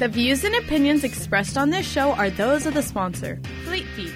The views and opinions expressed on this show are those of the sponsor, Fleet Feet.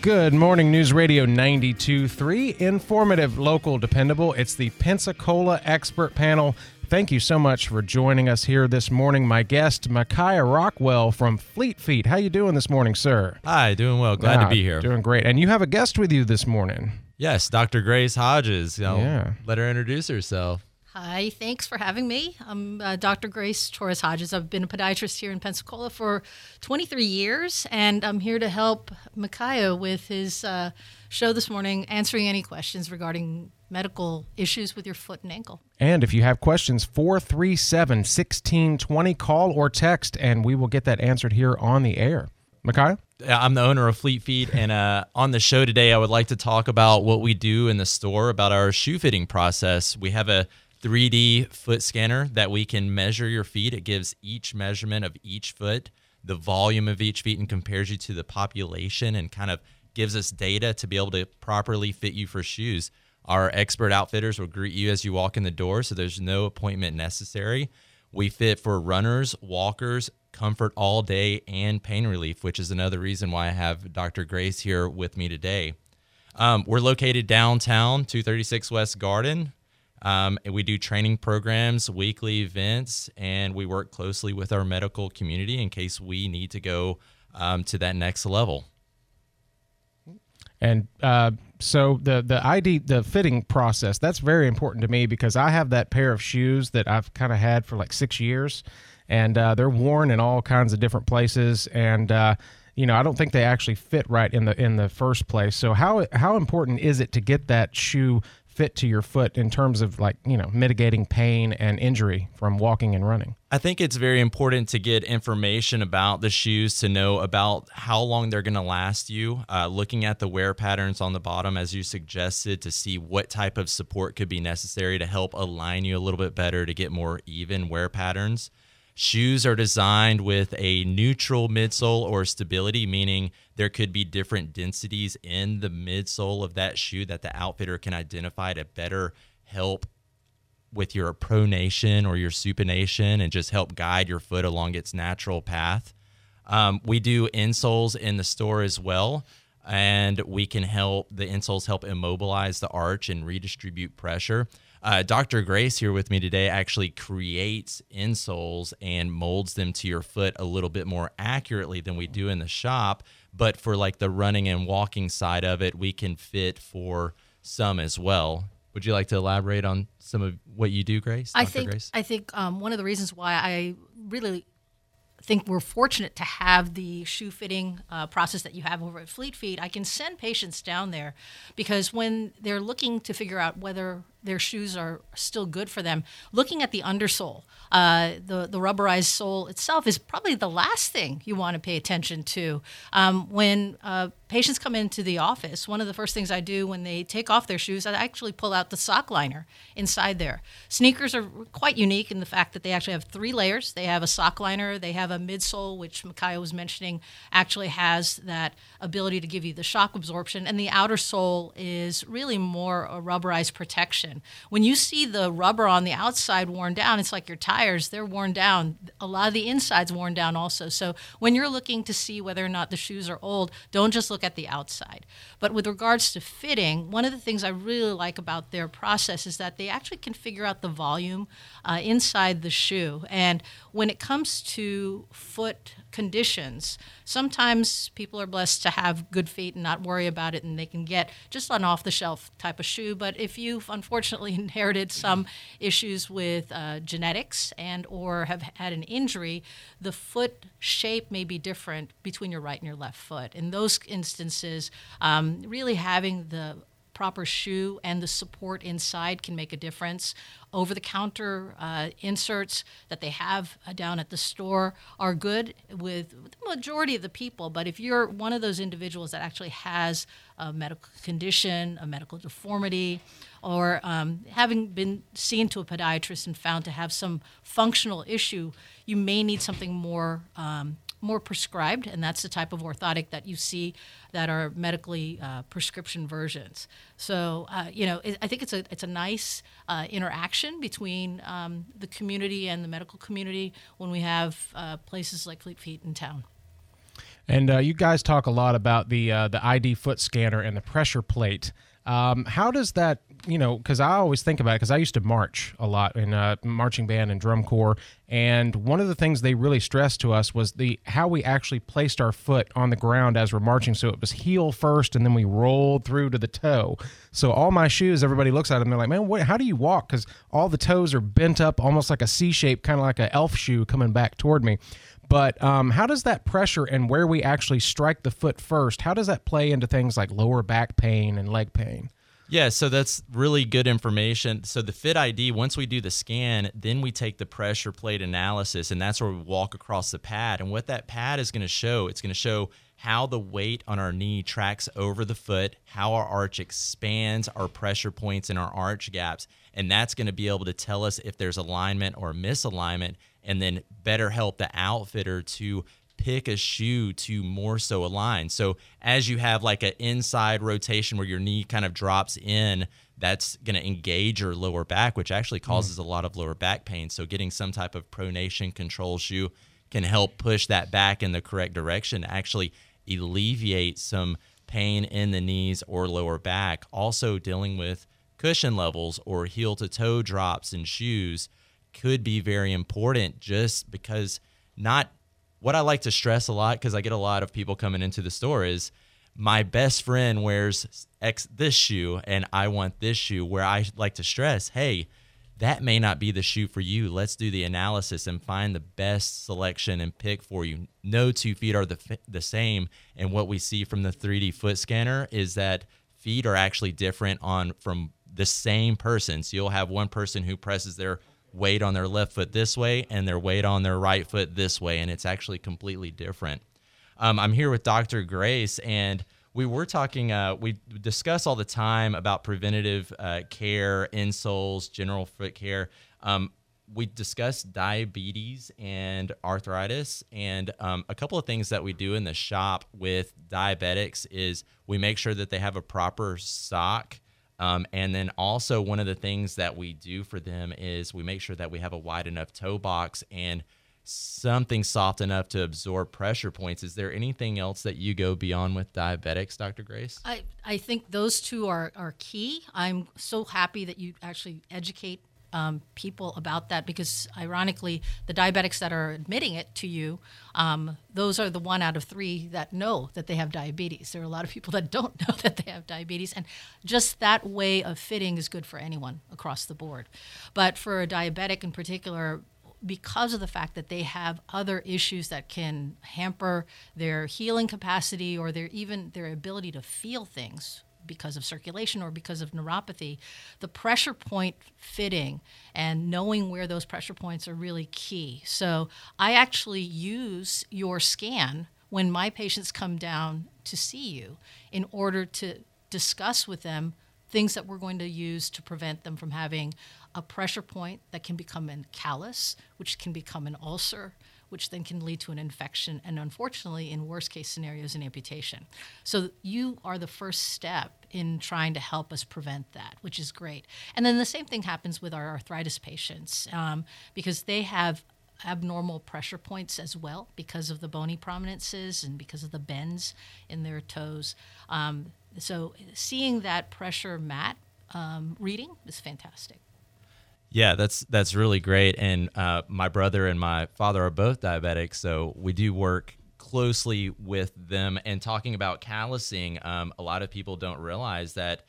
Good morning, News Radio 92.3. Informative, local, dependable. It's the Pensacola Expert Panel. Thank you so much for joining us here this morning. My guest, Micaiah Rockwell from Fleet Feet. How you doing this morning, sir? Hi, doing well. Glad Ah, to be here. Doing great. And you have a guest with you this morning. yes, Dr. Grace Hodges. I'll Yeah. Let her introduce herself. Hi, thanks for having me. I'm uh, Dr. Grace Torres Hodges. I've been a podiatrist here in Pensacola for 23 years, and I'm here to help Micaiah with his uh, show this morning, answering any questions regarding medical issues with your foot and ankle. And if you have questions, 437 1620, call or text, and we will get that answered here on the air. Micaiah? Uh, I'm the owner of Fleet Feet, and uh, on the show today, I would like to talk about what we do in the store about our shoe fitting process. We have a 3D foot scanner that we can measure your feet. It gives each measurement of each foot, the volume of each feet, and compares you to the population and kind of gives us data to be able to properly fit you for shoes. Our expert outfitters will greet you as you walk in the door, so there's no appointment necessary. We fit for runners, walkers, comfort all day, and pain relief, which is another reason why I have Dr. Grace here with me today. Um, we're located downtown, 236 West Garden. Um, we do training programs, weekly events, and we work closely with our medical community in case we need to go um, to that next level. And uh, so the the ID the fitting process that's very important to me because I have that pair of shoes that I've kind of had for like six years, and uh, they're worn in all kinds of different places, and uh, you know I don't think they actually fit right in the in the first place. So how how important is it to get that shoe fit to your foot in terms of like you know mitigating pain and injury from walking and running? I think it's very important to get information about the shoes to know about how long they're going to last you. Uh, looking at the wear patterns on the bottom, as you suggested, to see what type of support could be necessary to help align you a little bit better to get more even wear patterns. Shoes are designed with a neutral midsole or stability, meaning there could be different densities in the midsole of that shoe that the outfitter can identify to better help with your pronation or your supination and just help guide your foot along its natural path. Um, we do insoles in the store as well, and we can help the insoles help immobilize the arch and redistribute pressure. Uh, Dr. Grace here with me today actually creates insoles and molds them to your foot a little bit more accurately than we do in the shop. But for like the running and walking side of it, we can fit for some as well. Would you like to elaborate on some of what you do, Grace? I Dr. think Grace? I think um, one of the reasons why I really think we're fortunate to have the shoe fitting uh, process that you have over at Fleet Feet. I can send patients down there because when they're looking to figure out whether their shoes are still good for them, looking at the undersole, uh, the the rubberized sole itself is probably the last thing you want to pay attention to. Um, when uh, patients come into the office, one of the first things I do when they take off their shoes, I actually pull out the sock liner inside there. Sneakers are quite unique in the fact that they actually have three layers. They have a sock liner, they have a midsole, which Micaiah was mentioning, actually has that ability to give you the shock absorption, and the outer sole is really more a rubberized protection. When you see the rubber on the outside worn down, it's like your tires, they're worn down. A lot of the inside's worn down also. So when you're looking to see whether or not the shoes are old, don't just look at the outside. But with regards to fitting, one of the things I really like about their process is that they actually can figure out the volume uh, inside the shoe. And when it comes to foot conditions, sometimes people are blessed to have good feet and not worry about it, and they can get just an off the shelf type of shoe. But if you've unfortunately inherited some issues with uh, genetics and or have had an injury, the foot shape may be different between your right and your left foot. In those instances, um, really having the proper shoe and the support inside can make a difference. Over the counter uh, inserts that they have uh, down at the store are good with the majority of the people, but if you're one of those individuals that actually has a medical condition, a medical deformity, or um, having been seen to a podiatrist and found to have some functional issue, you may need something more. Um, more prescribed, and that's the type of orthotic that you see that are medically uh, prescription versions. So uh, you know, it, I think it's a it's a nice uh, interaction between um, the community and the medical community when we have uh, places like Fleet Feet in town. And uh, you guys talk a lot about the uh, the ID foot scanner and the pressure plate. Um, how does that, you know, because I always think about it because I used to march a lot in uh, marching band and drum corps, and one of the things they really stressed to us was the how we actually placed our foot on the ground as we're marching. So it was heel first, and then we rolled through to the toe. So all my shoes, everybody looks at them, they're like, "Man, what, how do you walk?" Because all the toes are bent up, almost like a C shape, kind of like an elf shoe coming back toward me. But um, how does that pressure and where we actually strike the foot first, how does that play into things like lower back pain and leg pain? Yeah, so that's really good information. So the Fit ID, once we do the scan, then we take the pressure plate analysis, and that's where we walk across the pad. And what that pad is going to show, it's going to show how the weight on our knee tracks over the foot, how our arch expands, our pressure points, and our arch gaps. And that's going to be able to tell us if there's alignment or misalignment and then better help the outfitter to pick a shoe to more so align. So as you have like an inside rotation where your knee kind of drops in, that's going to engage your lower back, which actually mm. causes mm. a lot of lower back pain. So getting some type of pronation control shoe can help push that back in the correct direction, actually alleviate some pain in the knees or lower back. Also dealing with cushion levels or heel to toe drops in shoes could be very important just because not what I like to stress a lot because I get a lot of people coming into the store is my best friend wears X this shoe and I want this shoe where I like to stress, hey, that may not be the shoe for you. Let's do the analysis and find the best selection and pick for you. No two feet are the the same and what we see from the 3D foot scanner is that feet are actually different on from the same person. So you'll have one person who presses their weight on their left foot this way and their weight on their right foot this way, and it's actually completely different. Um, I'm here with Dr. Grace, and we were talking, uh, we discuss all the time about preventative uh, care, insoles, general foot care. Um, we discussed diabetes and arthritis, and um, a couple of things that we do in the shop with diabetics is we make sure that they have a proper sock um, and then also one of the things that we do for them is we make sure that we have a wide enough toe box and something soft enough to absorb pressure points. Is there anything else that you go beyond with diabetics, Dr. Grace? I, I think those two are, are key. I'm so happy that you actually educate um, people about that because, ironically, the diabetics that are admitting it to you, um, those are the one out of three that know that they have diabetes. There are a lot of people that don't know that they have diabetes, and just that way of fitting is good for anyone across the board. But for a diabetic in particular, because of the fact that they have other issues that can hamper their healing capacity or their even their ability to feel things because of circulation or because of neuropathy, the pressure point fitting and knowing where those pressure points are really key. So I actually use your scan when my patients come down to see you in order to discuss with them things that we're going to use to prevent them from having a pressure point that can become a callus, which can become an ulcer, which then can lead to an infection and unfortunately in worst case scenarios an amputation. So you are the first step in trying to help us prevent that which is great. And then the same thing happens with our arthritis patients um, because they have abnormal pressure points as well because of the bony prominences and because of the bends in their toes. Um, so seeing that pressure mat um, reading is fantastic yeah, that's that's really great. And uh, my brother and my father are both diabetic, so we do work closely with them. And talking about callousing, um, a lot of people don't realize that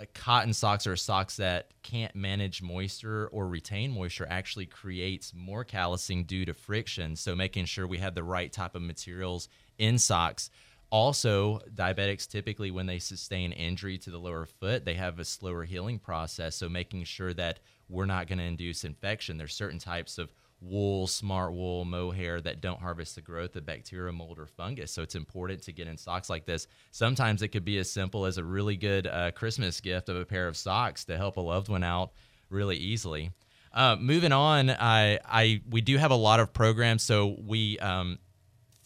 uh, cotton socks or socks that can't manage moisture or retain moisture actually creates more callousing due to friction. So making sure we have the right type of materials in socks. Also, diabetics typically, when they sustain injury to the lower foot, they have a slower healing process. So making sure that we're not going to induce infection. There's certain types of wool, smart wool, mohair that don't harvest the growth of bacteria, mold, or fungus. So it's important to get in socks like this. Sometimes it could be as simple as a really good uh, Christmas gift of a pair of socks to help a loved one out really easily. Uh, moving on, I, I we do have a lot of programs. So we um,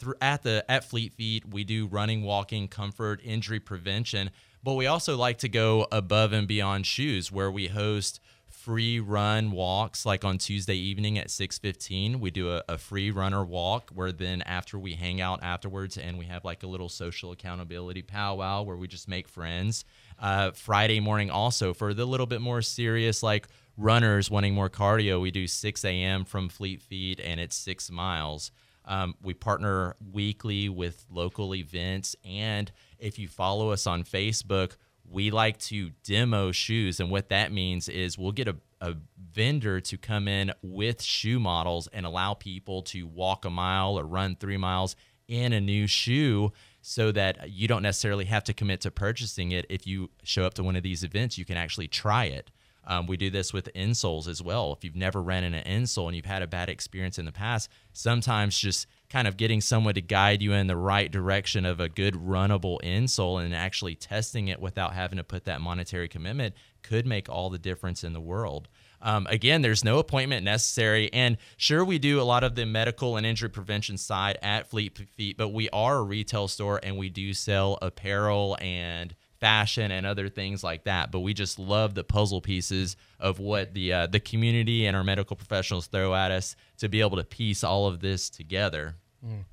th- at the at Fleet Feet, we do running, walking, comfort, injury prevention, but we also like to go above and beyond shoes, where we host free run walks like on tuesday evening at 6.15 we do a, a, free runner walk where then after we hang out afterwards and we have like a little social accountability powwow where we just make friends uh, friday morning also for the little bit more serious like runners wanting more cardio we do 6 a.m from fleet feet and it's six miles. Um, we partner weekly with local events and if you follow us on facebook we like to demo shoes. And what that means is we'll get a, a vendor to come in with shoe models and allow people to walk a mile or run three miles in a new shoe so that you don't necessarily have to commit to purchasing it. If you show up to one of these events, you can actually try it. Um, we do this with insoles as well. If you've never ran in an insole and you've had a bad experience in the past, sometimes just kind of getting someone to guide you in the right direction of a good runnable insole and actually testing it without having to put that monetary commitment could make all the difference in the world. Um, again, there's no appointment necessary. And sure, we do a lot of the medical and injury prevention side at Fleet Feet, but we are a retail store and we do sell apparel and fashion and other things like that. But we just love the puzzle pieces of what the uh, the community and our medical professionals throw at us to be able to piece all of this together. Mm.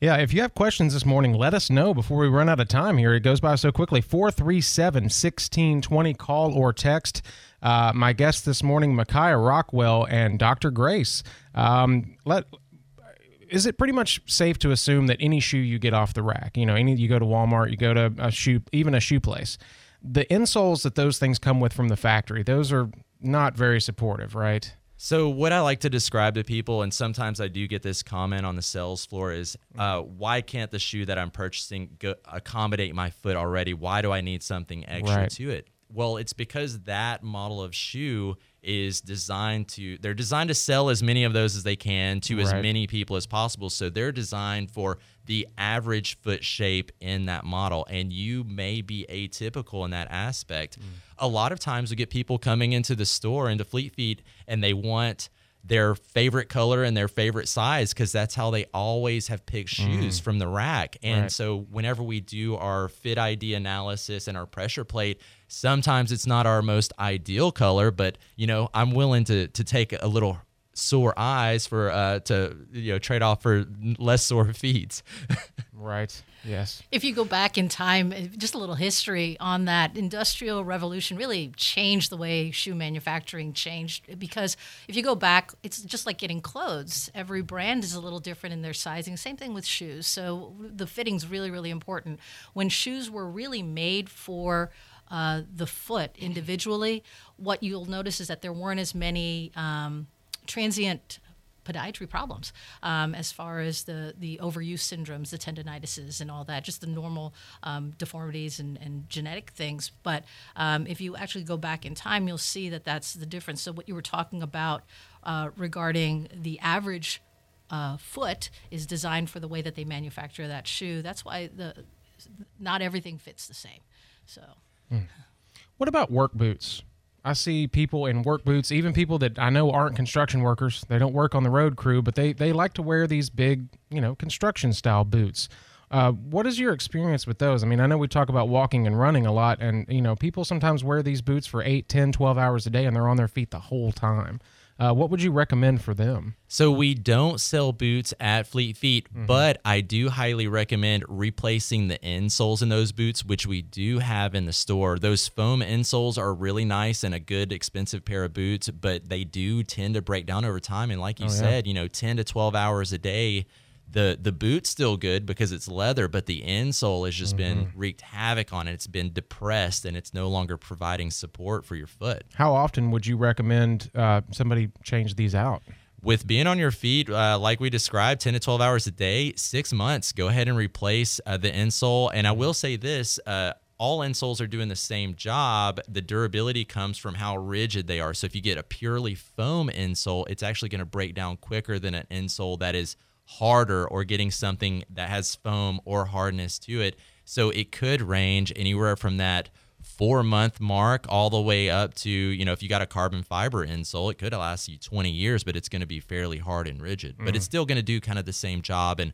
Yeah, if you have questions this morning, let us know before we run out of time here. It goes by so quickly. 437 1620, call or text. Uh, my guests this morning, Micaiah Rockwell and Dr. Grace. Um, let is it pretty much safe to assume that any shoe you get off the rack, you know, any you go to Walmart, you go to a shoe, even a shoe place, the insoles that those things come with from the factory, those are not very supportive, right? So, what I like to describe to people, and sometimes I do get this comment on the sales floor, is uh, why can't the shoe that I'm purchasing go- accommodate my foot already? Why do I need something extra right. to it? Well, it's because that model of shoe is designed to they're designed to sell as many of those as they can to right. as many people as possible so they're designed for the average foot shape in that model and you may be atypical in that aspect mm. a lot of times we get people coming into the store into fleet feet and they want their favorite color and their favorite size because that's how they always have picked shoes mm. from the rack. And right. so whenever we do our fit ID analysis and our pressure plate, sometimes it's not our most ideal color, but you know, I'm willing to to take a little sore eyes for uh to you know trade off for less sore feet. right. Yes. If you go back in time, eh, just a little history on that industrial revolution really changed the way shoe manufacturing changed because if you go back, it's just like getting clothes. Every brand is a little different in their sizing. Same thing with shoes. So the fitting's really really important. When shoes were really made for uh, the foot individually, what you'll notice is that there weren't as many um, transient podiatry problems um, as far as the, the overuse syndromes, the tendinitises, and all that, just the normal um, deformities and, and, genetic things. But um, if you actually go back in time, you'll see that that's the difference. So, what you were talking about uh, regarding the average uh, foot is designed for the way that they manufacture that shoe. That's why the not everything fits the same. So. Mm. What about work boots? I see people in work boots, even people that I know aren't construction workers. They don't work on the road crew, but they, they like to wear these big, you know, construction style boots. Uh, what is your experience with those? I mean, I know we talk about walking and running a lot, and, you know, people sometimes wear these boots for 8, 10, 12 hours a day, and they're on their feet the whole time. Uh, what would you recommend for them? So we don't sell boots at Fleet Feet, mm-hmm. but I do highly recommend replacing the insoles in those boots, which we do have in the store. Those foam insoles are really nice and a good expensive pair of boots, but they do tend to break down over time. And like you oh, said, you know, 10 to 12 hours a day the the boot's still good because it's leather, but the insole has just mm-hmm. been wreaked havoc on it. It's been depressed and it's no longer providing support for your foot. How often would you recommend uh, somebody change these out? With being on your feet, uh, like we described, 10 to 12 hours a day, six months, go ahead and replace uh, the insole. And I will say this uh, all insoles are doing the same job. The durability comes from how rigid they are. So if you get a purely foam insole, it's actually going to break down quicker than an insole that is harder or getting something that has foam or hardness to it. So it could range anywhere from that four month mark all the way up to, you know, if you got a carbon fiber insole, it could last you 20 years, but it's going to be fairly hard and rigid. Mm. But it's mm. still going to do kind of the same job. And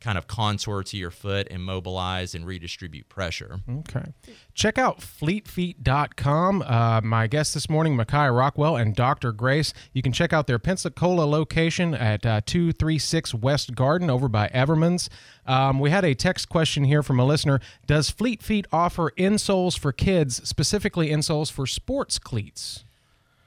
kind of contour to your foot and mobilize and redistribute pressure. Okay. Check out fleetfeet.com. Uh, my guest this morning, Micaiah Rockwell and Dr. Grace. You can check out their Pensacola location at uh, 236 West Garden over by Everman's. Um, we had a text question here from a listener. Does Fleet Feet offer insoles for kids, specifically insoles for sports cleats?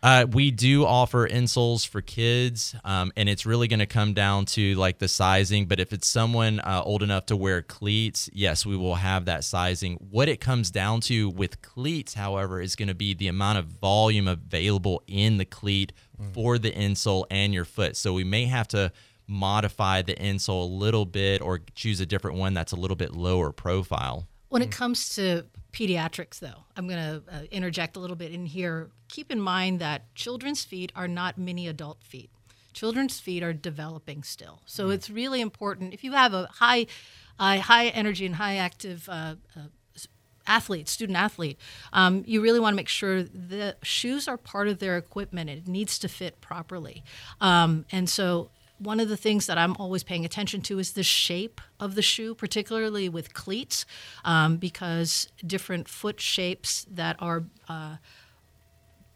Uh, we do offer insoles for kids, um, and it's really going to come down to like the sizing. But if it's someone uh, old enough to wear cleats, yes, we will have that sizing. What it comes down to with cleats, however, is going to be the amount of volume available in the cleat mm. for the insole and your foot. So we may have to modify the insole a little bit or choose a different one that's a little bit lower profile. When it comes to pediatrics, though, I'm going to uh, interject a little bit in here. Keep in mind that children's feet are not mini adult feet. Children's feet are developing still, so mm. it's really important. If you have a high, uh, high energy and high active uh, uh athlete, student athlete, um, you really want to make sure the shoes are part of their equipment. It needs to fit properly, um, and so one of the things that I'm always paying attention to is the shape of the shoe, particularly with cleats, um, because different foot shapes that are uh,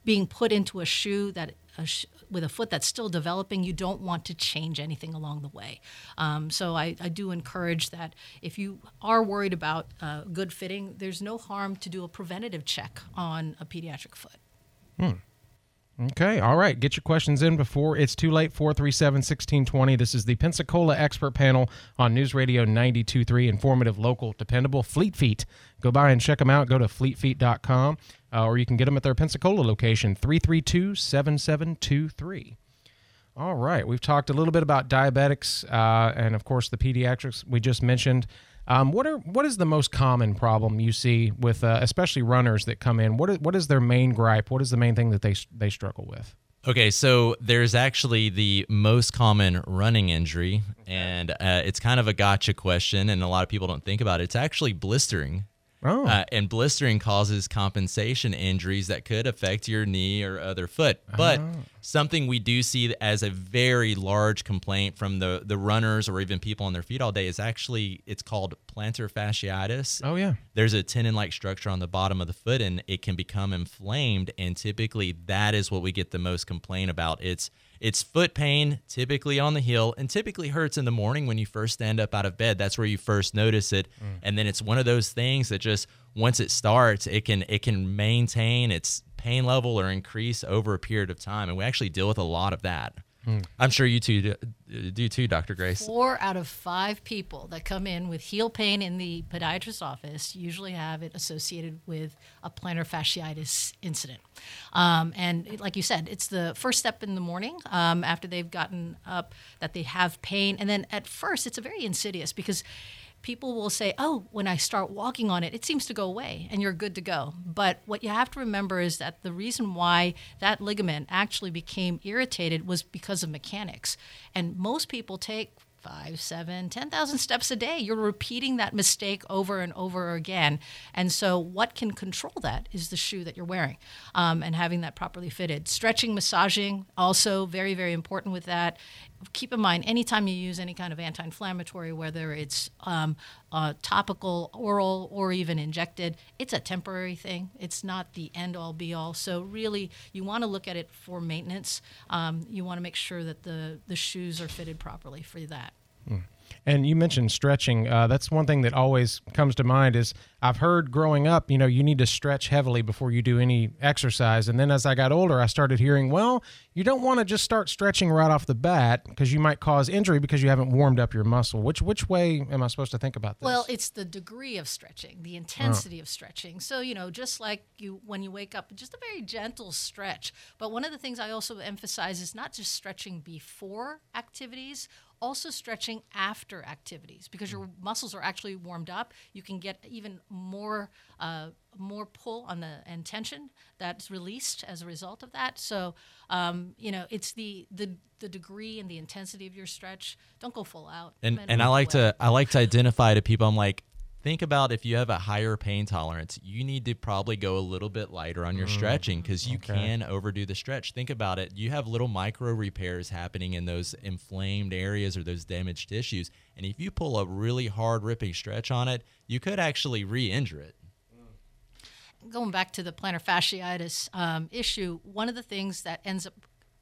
being put into a shoe that a sh- with a foot that's still developing, you don't want to change anything along the way. Um, so I, I, do encourage that if you are worried about uh, good fitting, there's no harm to do a preventative check on a pediatric foot. Hmm. Okay, all right. Get your questions in before it's too late. 437 1620. This is the Pensacola Expert Panel on News Radio 923. Informative, local, dependable. Fleet Feet. Go by and check them out. Go to fleetfeet.com uh, or you can get them at their Pensacola location, 332 7723. All right. We've talked a little bit about diabetics uh, and, of course, the pediatrics we just mentioned. Um, what are what is the most common problem you see with uh, especially runners that come in? What is, what is their main gripe? What is the main thing that they they struggle with? Okay, so there's actually the most common running injury, and uh, it's kind of a gotcha question, and a lot of people don't think about it. It's actually blistering. Oh. Uh, and blistering causes compensation injuries that could affect your knee or other foot. But oh. something we do see as a very large complaint from the, the runners or even people on their feet all day is actually it's called plantar fasciitis. Oh yeah. There's a tendon-like structure on the bottom of the foot and it can become inflamed and typically that is what we get the most complaint about. It's it's foot pain, typically on the heel, and typically hurts in the morning when you first stand up out of bed. That's where you first notice it. Mm. And then it's one of those things that just once it starts, it can it can maintain its pain level or increase over a period of time. And we actually deal with a lot of that. Hmm. I'm sure you two do, do, too, Dr. Grace. Four out of five people that come in with heel pain in the podiatrist's office usually have it associated with a plantar fasciitis incident. Um, and like you said, it's the first step in the morning um, after they've gotten up that they have pain. And then at first, it's a very insidious because people will say, oh, when I start walking on it, it seems to go away and you're good to go. But what you have to remember is that the reason why that ligament actually became irritated was because of mechanics. And most people take five, seven, 10,000 steps a day. You're repeating that mistake over and over again. And so, what can control that is the shoe that you're wearing um, and having that properly fitted. Stretching, massaging, also very, very important with that. Keep in mind, anytime you use any kind of anti inflammatory, whether it's um, uh, topical, oral, or even injected, it's a temporary thing. It's not the end all be all. So, really, you want to look at it for maintenance. Um, you want to make sure that the, the shoes are fitted properly for that. Mm. And you mentioned stretching. Uh, that's one thing that always comes to mind is I've heard growing up, you know, you need to stretch heavily before you do any exercise. And then as I got older, I started hearing, well, you don't want to just start stretching right off the bat because you might cause injury because you haven't warmed up your muscle. Which which way am I supposed to think about this? Well, it's the degree of stretching, the intensity oh. of stretching. So, you know, just like you when you wake up, just a very gentle stretch. But one of the things I also emphasize is not just stretching before activities also stretching after activities because your muscles are actually warmed up. You can get even more uh, more pull on the and tension that's released as a result of that. So um, you know it's the the the degree and the intensity of your stretch. Don't go full out. And and I like to I like to identify to people. I'm like think about if you have a higher pain tolerance, you need to probably go a little bit lighter on your stretching because you can overdo the stretch. Think about it. You have little micro repairs happening in those inflamed areas or those damaged tissues. And if you pull a really hard ripping stretch on it, you could actually re injure it. Going back to the plantar fasciitis um, issue, one of the things that ends up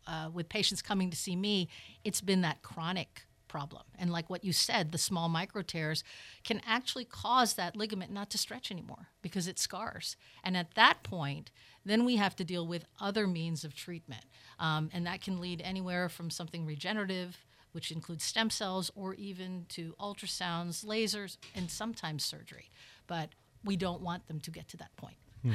uh, with patients coming to see me, it's been that chronic problem. And like what you said, the small micro tears can actually cause that ligament not to stretch anymore because it scars. And at that point, then we have to deal with other means of treatment. Um, and that can lead anywhere from something regenerative, which includes stem cells, or even to ultrasounds, lasers, and sometimes surgery. But we don't want them to get to that point. Hmm.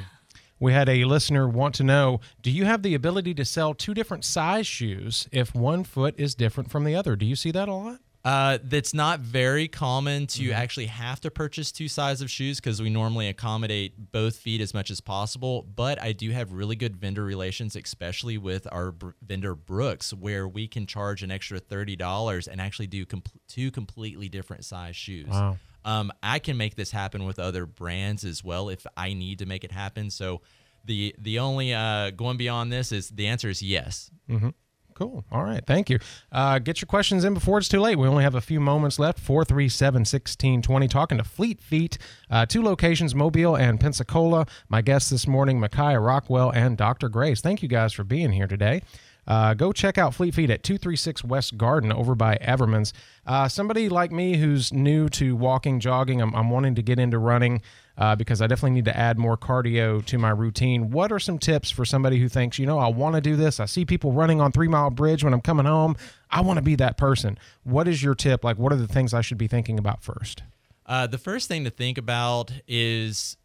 We had a listener want to know Do you have the ability to sell two different size shoes if one foot is different from the other? Do you see that a lot? Uh, that's not very common to mm-hmm. actually have to purchase two sizes of shoes because we normally accommodate both feet as much as possible. But I do have really good vendor relations, especially with our b- vendor Brooks, where we can charge an extra thirty dollars and actually do com- two completely different size shoes. Wow. Um, I can make this happen with other brands as well if I need to make it happen. So the the only uh, going beyond this is the answer is yes. Mm-hmm. Cool. All right. Thank you. Uh, get your questions in before it's too late. We only have a few moments left. 437 1620. Talking to Fleet Feet, uh, two locations, Mobile and Pensacola. My guests this morning, Micaiah Rockwell and Dr. Grace. Thank you guys for being here today. Uh, go check out Fleet Feet at 236 West Garden over by Everman's. Uh, somebody like me who's new to walking, jogging, I'm, I'm wanting to get into running uh, because I definitely need to add more cardio to my routine. What are some tips for somebody who thinks, you know, I want to do this? I see people running on Three Mile Bridge when I'm coming home. I want to be that person. What is your tip? Like, what are the things I should be thinking about first? Uh, the first thing to think about is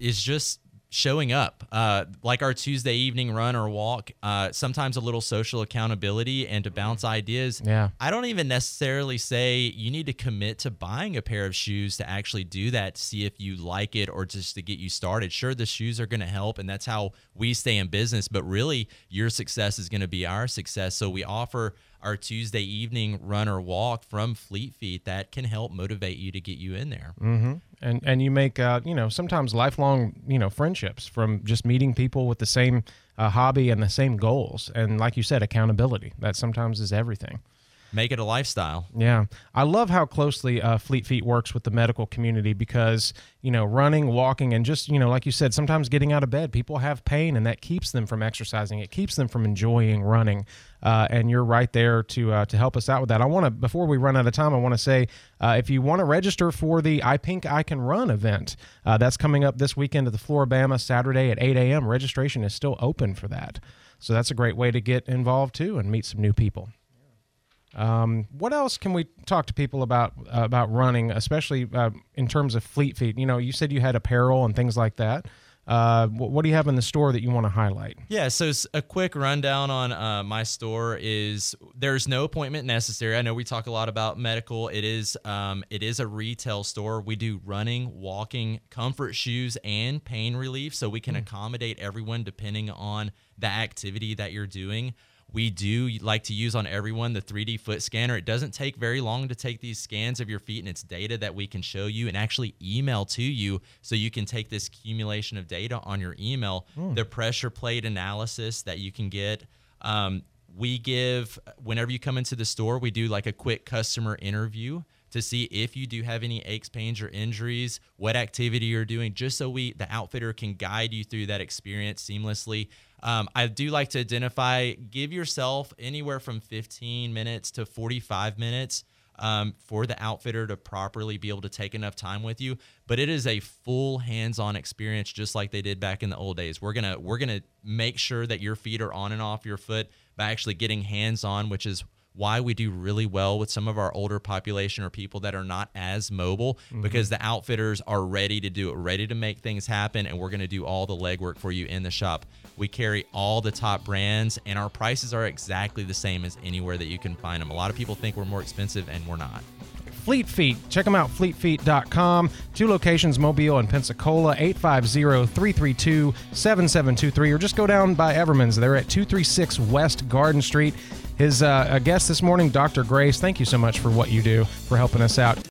is just showing up, uh, like our Tuesday evening run or walk, uh, sometimes a little social accountability and to bounce ideas. Yeah. I don't even necessarily say you need to commit to buying a pair of shoes to actually do that to see if you like it or just to get you started. Sure, the shoes are going to help, and that's how we stay in business, but really, your success is going to be our success. So we offer our Tuesday evening run or walk from Fleet Feet that can help motivate you to get you in there. Mm-hmm. And and you make uh, you know sometimes lifelong you know friendships from just meeting people with the same uh, hobby and the same goals. And like you said, accountability that sometimes is everything make it a lifestyle. Yeah, I love how closely uh, Fleet Feet works with the medical community because you know running, walking, and just you know like you said, sometimes getting out of bed, people have pain, and that keeps them from exercising. It keeps them from enjoying running. Uh, and you're right there to uh, to help us out with that. I want to before we run out of time, I want to say uh, if you want to register for the I Pink I Can Run event, uh, that's coming up this weekend at the Flora-Bama Saturday at 8 a.m. Registration is still open for that, so that's a great way to get involved too and meet some new people. Um, what else can we talk to people about uh, about running, especially uh, in terms of Fleet Feet? You know, you said you had apparel and things like that. Uh, what, do you have in the store that you want to highlight? Yeah, so a quick rundown on uh, my store is there's no appointment necessary. I know we talk a lot about medical. It is um, it is a retail store. We do running, walking, comfort shoes, and pain relief, so we can mm. accommodate everyone depending on the activity that you're doing. We do like to use on everyone the 3D foot scanner. It doesn't take very long to take these scans of your feet, and it's data that we can show you and actually email to you so you can take this accumulation of data on your email. Mm. The pressure plate analysis that you can get. Um, we give, whenever you come into the store, we do like a quick customer interview to see if you do have any aches, pains, or injuries, what activity you're doing, just so we the outfitter can guide you through that experience seamlessly. Um, I do like to identify, give yourself anywhere from 15 minutes to 45 minutes um, for the outfitter to properly be able to take enough time with you. But it is a full hands-on experience, just like they did back in the old days. We're gonna we're gonna make sure that your feet are on and off your foot by actually getting hands-on, which is why we do really well with some of our older population or people that are not as mobile mm-hmm. because the outfitters are ready to do it, ready to make things happen, and we're going to do all the legwork for you in the shop. We carry all the top brands, and our prices are exactly the same as anywhere that you can find them. A lot of people think we're more expensive, and we're not. Fleet Feet. Check them out, fleetfeet.com. Two locations, Mobile and Pensacola, 850-332-7723, or just go down by Everman's. They're at 236 West Garden Street. His uh, guest this morning, Dr. Grace, thank you so much for what you do, for helping us out.